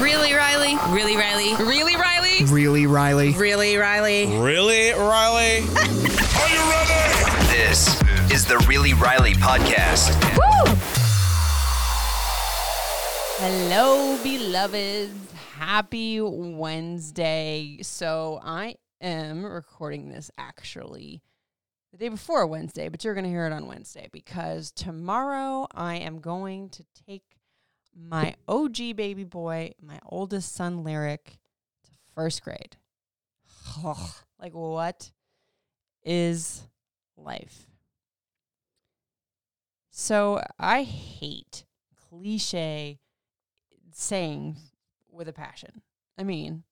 Really, Riley? Really, Riley? Really, Riley? Really, Riley? Really, Riley? Really, Riley? Are you ready? This is the Really Riley podcast. Hello, beloveds. Happy Wednesday. So, I am recording this actually the day before Wednesday, but you're going to hear it on Wednesday because tomorrow I am going to take my OG baby boy, my oldest son, Lyric, to first grade. like, what is life? So, I hate cliche sayings with a passion. I mean,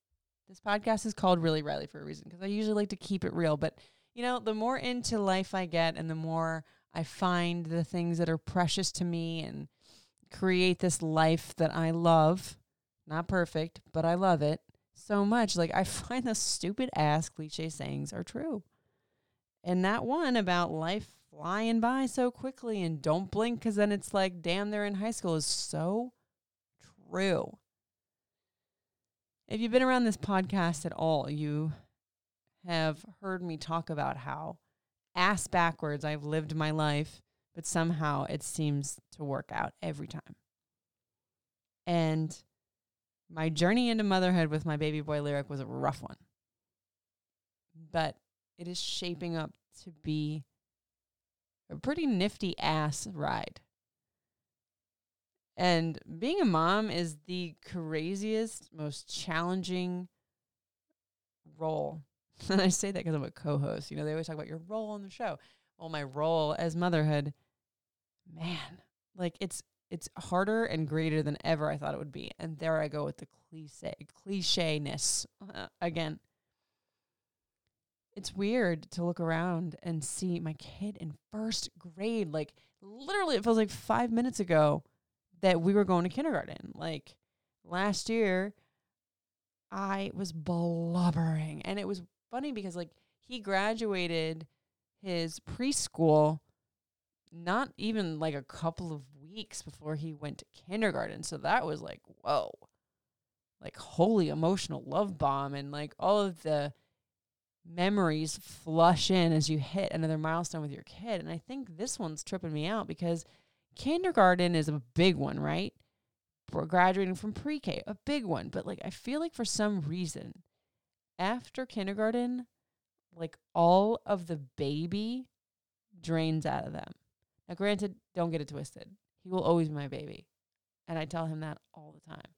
this podcast is called Really Riley for a reason because I usually like to keep it real. But, you know, the more into life I get and the more I find the things that are precious to me and create this life that I love, not perfect, but I love it so much. Like, I find the stupid ass cliche sayings are true. And that one about life flying by so quickly and don't blink because then it's like, damn, they're in high school is so true. If you've been around this podcast at all, you have heard me talk about how ass backwards I've lived my life, but somehow it seems to work out every time. And my journey into motherhood with my baby boy Lyric was a rough one. But it is shaping up to be a pretty nifty ass ride. And being a mom is the craziest, most challenging role. And I say that because I'm a co host. You know, they always talk about your role on the show. Well, my role as motherhood, man, like it's it's harder and greater than ever I thought it would be. And there I go with the cliche cliche-ness uh, again. It's weird to look around and see my kid in first grade. Like literally, it feels like five minutes ago that we were going to kindergarten. Like last year, I was blubbering. And it was funny because, like, he graduated his preschool not even like a couple of weeks before he went to kindergarten. So that was like, whoa, like, holy emotional love bomb. And like all of the memories flush in as you hit another milestone with your kid. And I think this one's tripping me out because kindergarten is a big one, right? For graduating from pre K, a big one. But like, I feel like for some reason, after kindergarten, like all of the baby drains out of them. Now, granted, don't get it twisted. He will always be my baby. And I tell him that all the time.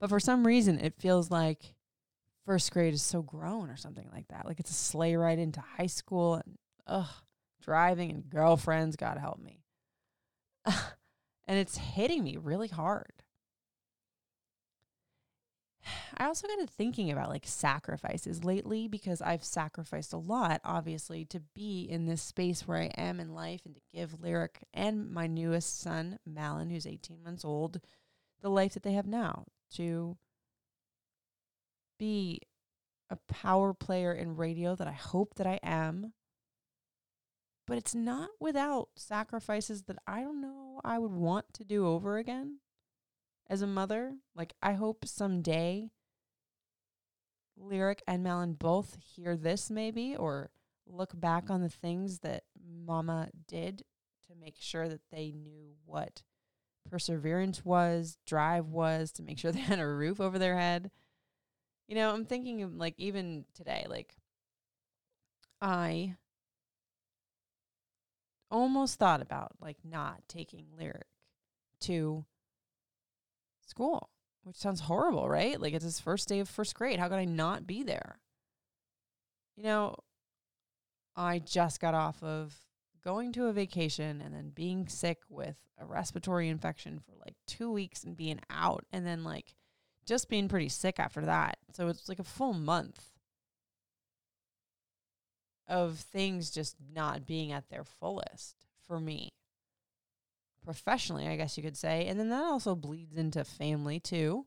But for some reason, it feels like first grade is so grown or something like that. Like it's a sleigh ride into high school and, ugh, driving and girlfriends. God help me. and it's hitting me really hard. I also got to thinking about like sacrifices lately because I've sacrificed a lot, obviously, to be in this space where I am in life and to give Lyric and my newest son, Malin, who's 18 months old, the life that they have now to be a power player in radio that I hope that I am. But it's not without sacrifices that I don't know I would want to do over again as a mother. Like, I hope someday Lyric and Malin both hear this, maybe, or look back on the things that mama did to make sure that they knew what perseverance was, drive was, to make sure they had a roof over their head. You know, I'm thinking of like even today, like, I almost thought about like not taking Lyric to school, which sounds horrible, right? Like it's his first day of first grade. How could I not be there? You know, I just got off of going to a vacation and then being sick with a respiratory infection for like two weeks and being out and then like just being pretty sick after that. So it's like a full month of things just not being at their fullest for me. Professionally, I guess you could say. And then that also bleeds into family too.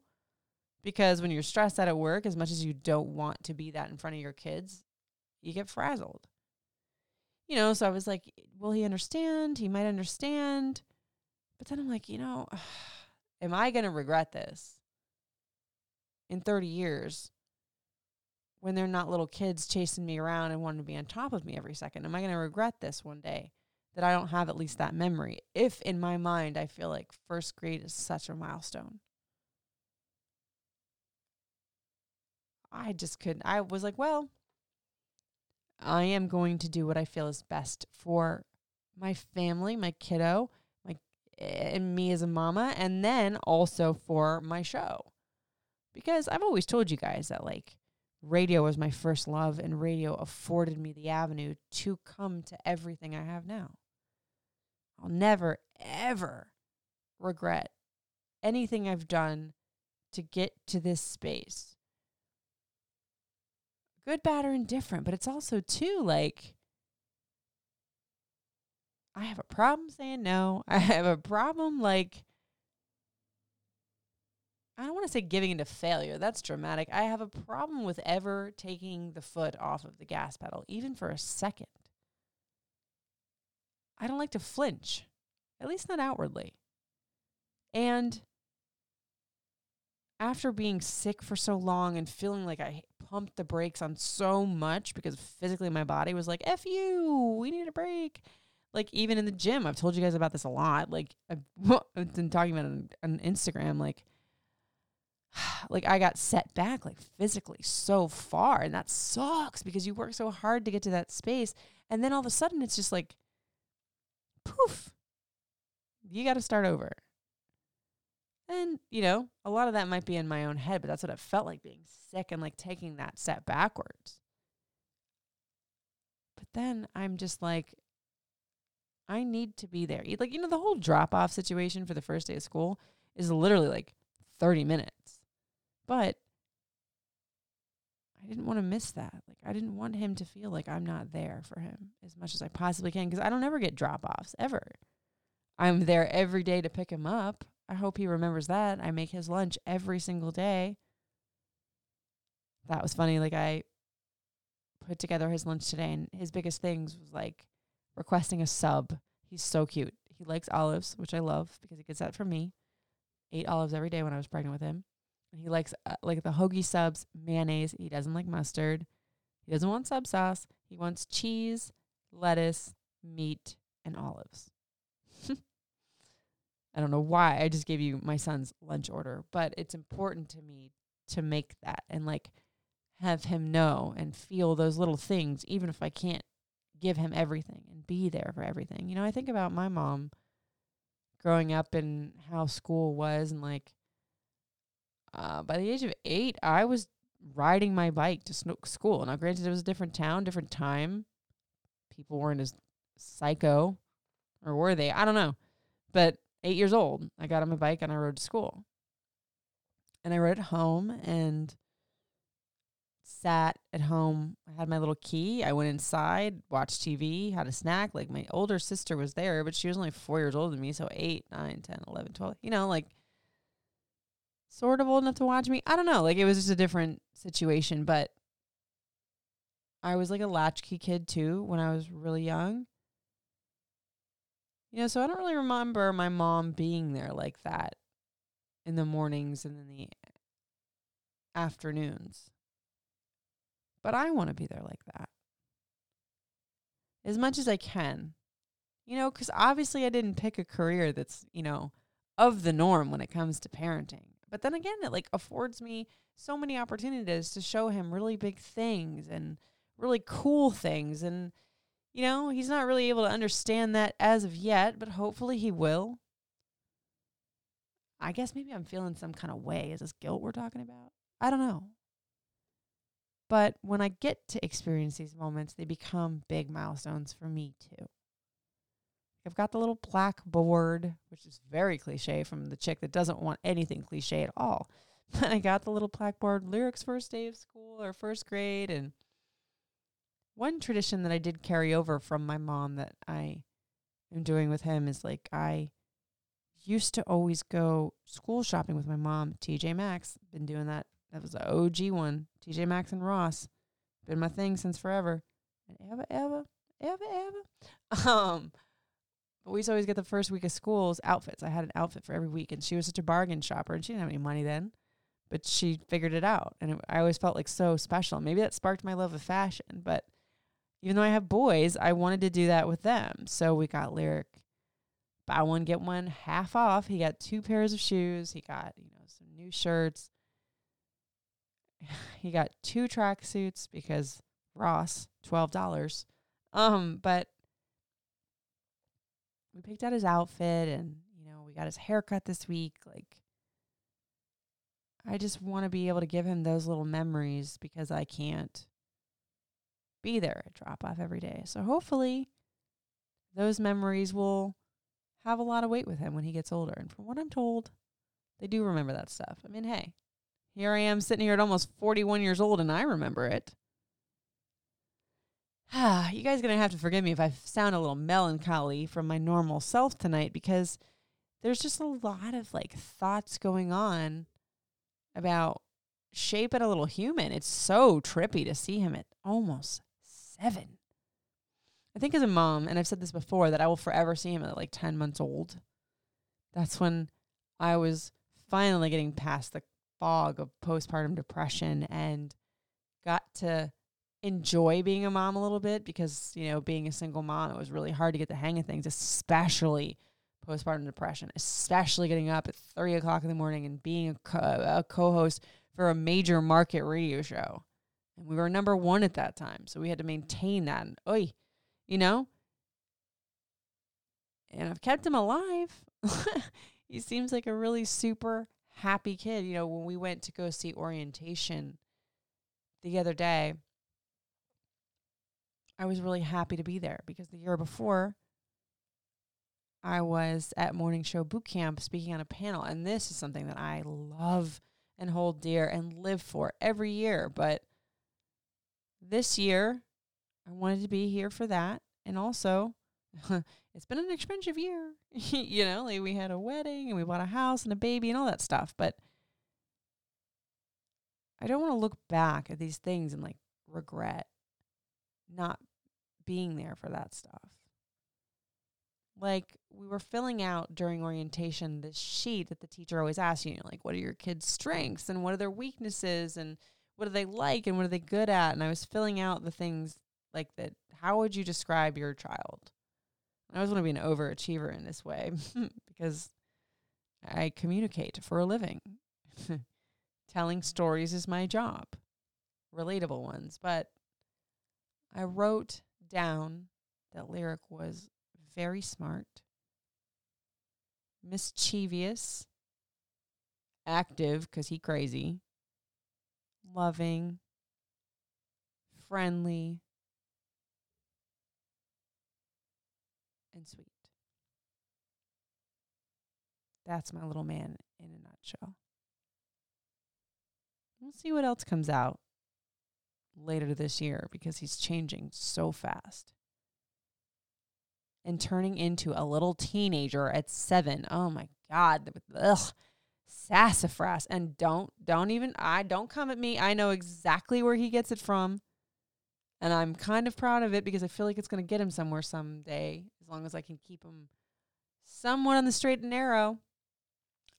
Because when you're stressed out at work, as much as you don't want to be that in front of your kids, you get frazzled. You know, so I was like, will he understand? He might understand. But then I'm like, you know, am I going to regret this in 30 years when they're not little kids chasing me around and wanting to be on top of me every second? Am I going to regret this one day that I don't have at least that memory? If in my mind I feel like first grade is such a milestone. I just couldn't. I was like, well, I am going to do what I feel is best for my family, my kiddo, my and me as a mama, and then also for my show. Because I've always told you guys that like radio was my first love and radio afforded me the avenue to come to everything I have now. I'll never ever regret anything I've done to get to this space good, bad, or indifferent. But it's also too like I have a problem saying no. I have a problem like I don't want to say giving into failure. That's dramatic. I have a problem with ever taking the foot off of the gas pedal, even for a second. I don't like to flinch, at least not outwardly. And after being sick for so long and feeling like I pumped the brakes on so much because physically my body was like, F you, we need a break. Like, even in the gym, I've told you guys about this a lot. Like, I've, been talking about it on, on Instagram. Like, like I got set back like physically so far and that sucks because you work so hard to get to that space and then all of a sudden it's just like poof you got to start over and, you know, a lot of that might be in my own head, but that's what it felt like being sick and like taking that step backwards. But then I'm just like, I need to be there. Like, you know, the whole drop off situation for the first day of school is literally like 30 minutes. But I didn't want to miss that. Like, I didn't want him to feel like I'm not there for him as much as I possibly can because I don't ever get drop offs ever. I'm there every day to pick him up. I hope he remembers that. I make his lunch every single day. That was funny. Like I put together his lunch today and his biggest things was like requesting a sub. He's so cute. He likes olives, which I love because he gets that from me. Ate olives every day when I was pregnant with him. He likes uh, like the hoagie subs, mayonnaise. He doesn't like mustard. He doesn't want sub sauce. He wants cheese, lettuce, meat, and olives. I don't know why. I just gave you my son's lunch order, but it's important to me to make that and like have him know and feel those little things, even if I can't give him everything and be there for everything. You know, I think about my mom growing up and how school was, and like uh, by the age of eight, I was riding my bike to school. Now, granted, it was a different town, different time. People weren't as psycho, or were they? I don't know. But eight years old, I got on my bike and I rode to school. And I rode home and sat at home. I had my little key. I went inside, watched TV, had a snack. Like my older sister was there, but she was only four years older than me. So eight, nine, ten, eleven, twelve. You know, like sort of old enough to watch me. I don't know. Like it was just a different situation. But I was like a latchkey kid too when I was really young. You know, so I don't really remember my mom being there like that in the mornings and in the afternoons. But I want to be there like that as much as I can. You know, because obviously I didn't pick a career that's, you know, of the norm when it comes to parenting. But then again, it like affords me so many opportunities to show him really big things and really cool things and you know, he's not really able to understand that as of yet, but hopefully he will. I guess maybe I'm feeling some kind of way. Is this guilt we're talking about? I don't know. But when I get to experience these moments, they become big milestones for me too. I've got the little blackboard, which is very cliche from the chick that doesn't want anything cliche at all. But I got the little blackboard Lyric's first day of school or first grade. And one tradition that I did carry over from my mom that I am doing with him is like I used to always go school shopping with my mom, TJ Maxx. Been doing that. That was the OG one. TJ Maxx and Ross. Been my thing since forever. And ever, ever, ever, ever. Um, but we used to always get the first week of school's outfits. I had an outfit for every week, and she was such a bargain shopper, and she didn't have any money then, but she figured it out, and it, I always felt like so special. Maybe that sparked my love of fashion, but even though I have boys, I wanted to do that with them. So we got Lyric buy one get one half off. He got two pairs of shoes. He got you know some new shirts. he got two track suits because Ross twelve dollars. Um, but we picked out his outfit and you know we got his haircut this week. Like I just want to be able to give him those little memories because I can't be there at drop off every day. So hopefully those memories will have a lot of weight with him when he gets older. And from what I'm told, they do remember that stuff. I mean, hey, here I am sitting here at almost 41 years old and I remember it. you guys are going to have to forgive me if I sound a little melancholy from my normal self tonight because there's just a lot of like thoughts going on about shaping a little human. It's so trippy to see him at almost seven. I think as a mom, and I've said this before, that I will forever see him at like 10 months old. That's when I was finally getting past the fog of postpartum depression and got to enjoy being a mom a little bit because, you know, being a single mom, it was really hard to get the hang of things, especially postpartum depression, especially getting up at three o'clock in the morning and being a, co- a co-host for a major market radio show. And we were number one at that time. So we had to maintain that. And, oy, you know? And I've kept him alive. he seems like a really super happy kid. You know, when we went to go see orientation the other day, I was really happy to be there because the year before, I was at morning show boot camp speaking on a panel. And this is something that I love and hold dear and live for every year. But this year, I wanted to be here for that. And also, it's been an expensive year. you know, like we had a wedding and we bought a house and a baby and all that stuff. But I don't want to look back at these things and like regret not being there for that stuff. Like we were filling out during orientation this sheet that the teacher always asks you, like, what are your kids' strengths and what are their weaknesses and what do they like and what are they good at? And I was filling out the things like that. How would you describe your child? I always want to be an overachiever in this way because I communicate for a living. Telling stories is my job, relatable ones. But I wrote down that Lyric was very smart, mischievous, active because he crazy, loving, friendly, and sweet. That's my little man in a nutshell. We'll see what else comes out later this year because he's changing so fast. And turning into a little teenager at seven. Oh my God. Ugh. Sassafras. And don't, don't even, I don't come at me. I know exactly where he gets it from. And I'm kind of proud of it because I feel like it's going to get him somewhere someday as long as I can keep him somewhat on the straight and narrow.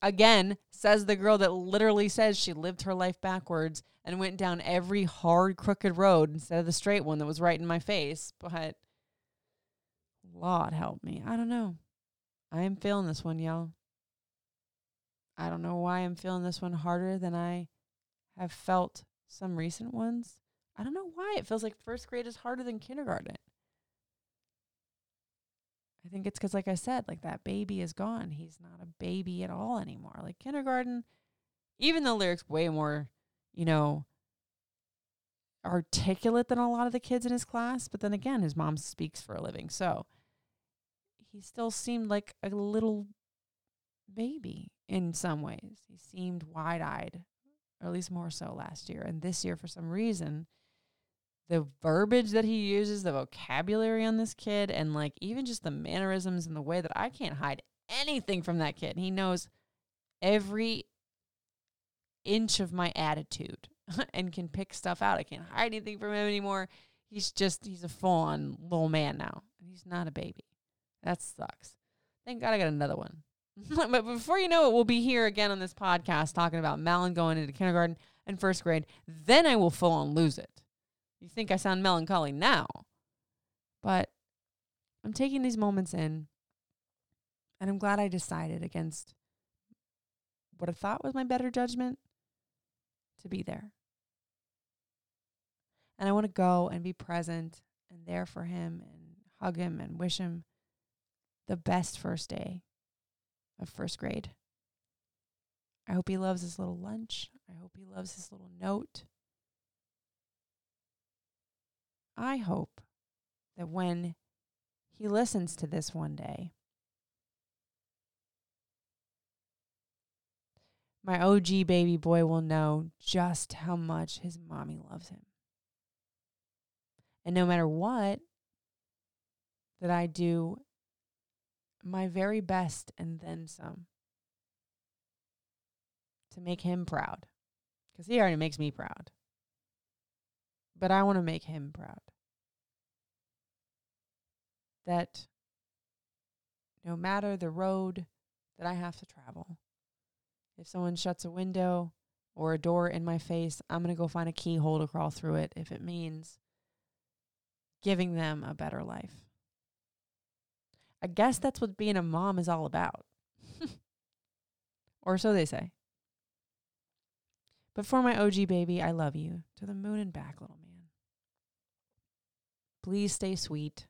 Again, says the girl that literally says she lived her life backwards and went down every hard, crooked road instead of the straight one that was right in my face. But Lord help me. I don't know. I am feeling this one, y'all. I don't know why I'm feeling this one harder than I have felt some recent ones. I don't know why. It feels like first grade is harder than kindergarten. I think it's because, like I said, like that baby is gone. He's not a baby at all anymore. Like kindergarten, even though Lyric's way more, you know, articulate than a lot of the kids in his class. But then again, his mom speaks for a living, so he still seemed like a little baby in some ways. He seemed wide eyed, or at least more so last year. And this year, for some reason, the verbiage that he uses, the vocabulary on this kid, and like even just the mannerisms and the way that I can't hide anything from that kid. He knows every inch of my attitude and can pick stuff out. I can't hide anything from him anymore. He's just, he's a full on little man now. He's not a baby. That sucks. Thank God I got another one. but before you know it, we'll be here again on this podcast talking about Malin going into kindergarten and first grade. Then I will full on lose it. You think I sound melancholy now, but I'm taking these moments in, and I'm glad I decided against what I thought was my better judgment to be there. And I want to go and be present and there for him and hug him and wish him the best first day of first grade. I hope he loves his little lunch. I hope he loves his little note. I hope that when he listens to this one day, my OG baby boy will know just how much his mommy loves him. And no matter what, that I do my very best and then some to make him proud. Because he already makes me proud but I want to make him proud. That no matter the road that I have to travel, if someone shuts a window or a door in my face, I'm going to go find a keyhole to crawl through it if it means giving them a better life. I guess that's what being a mom is all about. or so they say. But for my OG baby, I love you to the moon and back, little man. Please stay sweet.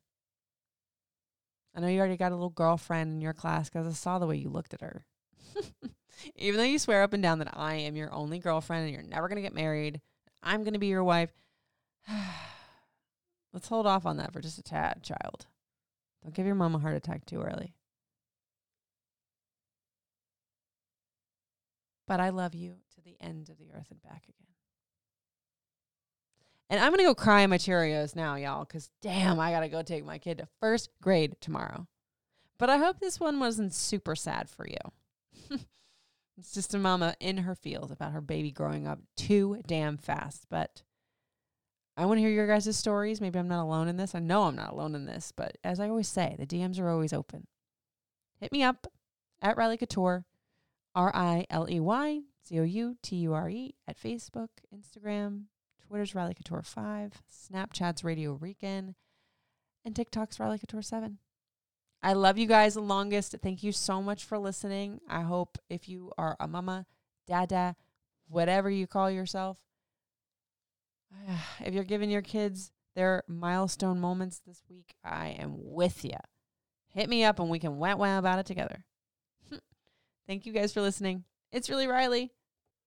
I know you already got a little girlfriend in your class because I saw the way you looked at her. Even though you swear up and down that I am your only girlfriend and you're never going to get married, I'm going to be your wife. Let's hold off on that for just a tad, child. Don't give your mom a heart attack too early. But I love you to the end of the earth and back again. And I'm going to go cry my Cheerios now, y'all, because damn, I got to go take my kid to first grade tomorrow. But I hope this one wasn't super sad for you. it's just a mama in her feels about her baby growing up too damn fast. But I want to hear your guys' stories. Maybe I'm not alone in this. I know I'm not alone in this. But as I always say, the DMs are always open. Hit me up at Riley Couture, R I L E Y C O U T U R E, at Facebook, Instagram, Twitter's Riley Couture 5, Snapchat's Radio Rican, and TikTok's Riley Couture 7. I love you guys the longest. Thank you so much for listening. I hope if you are a mama, dada, whatever you call yourself, if you're giving your kids their milestone moments this week, I am with you. Hit me up and we can wham wham about it together. Thank you guys for listening. It's really Riley.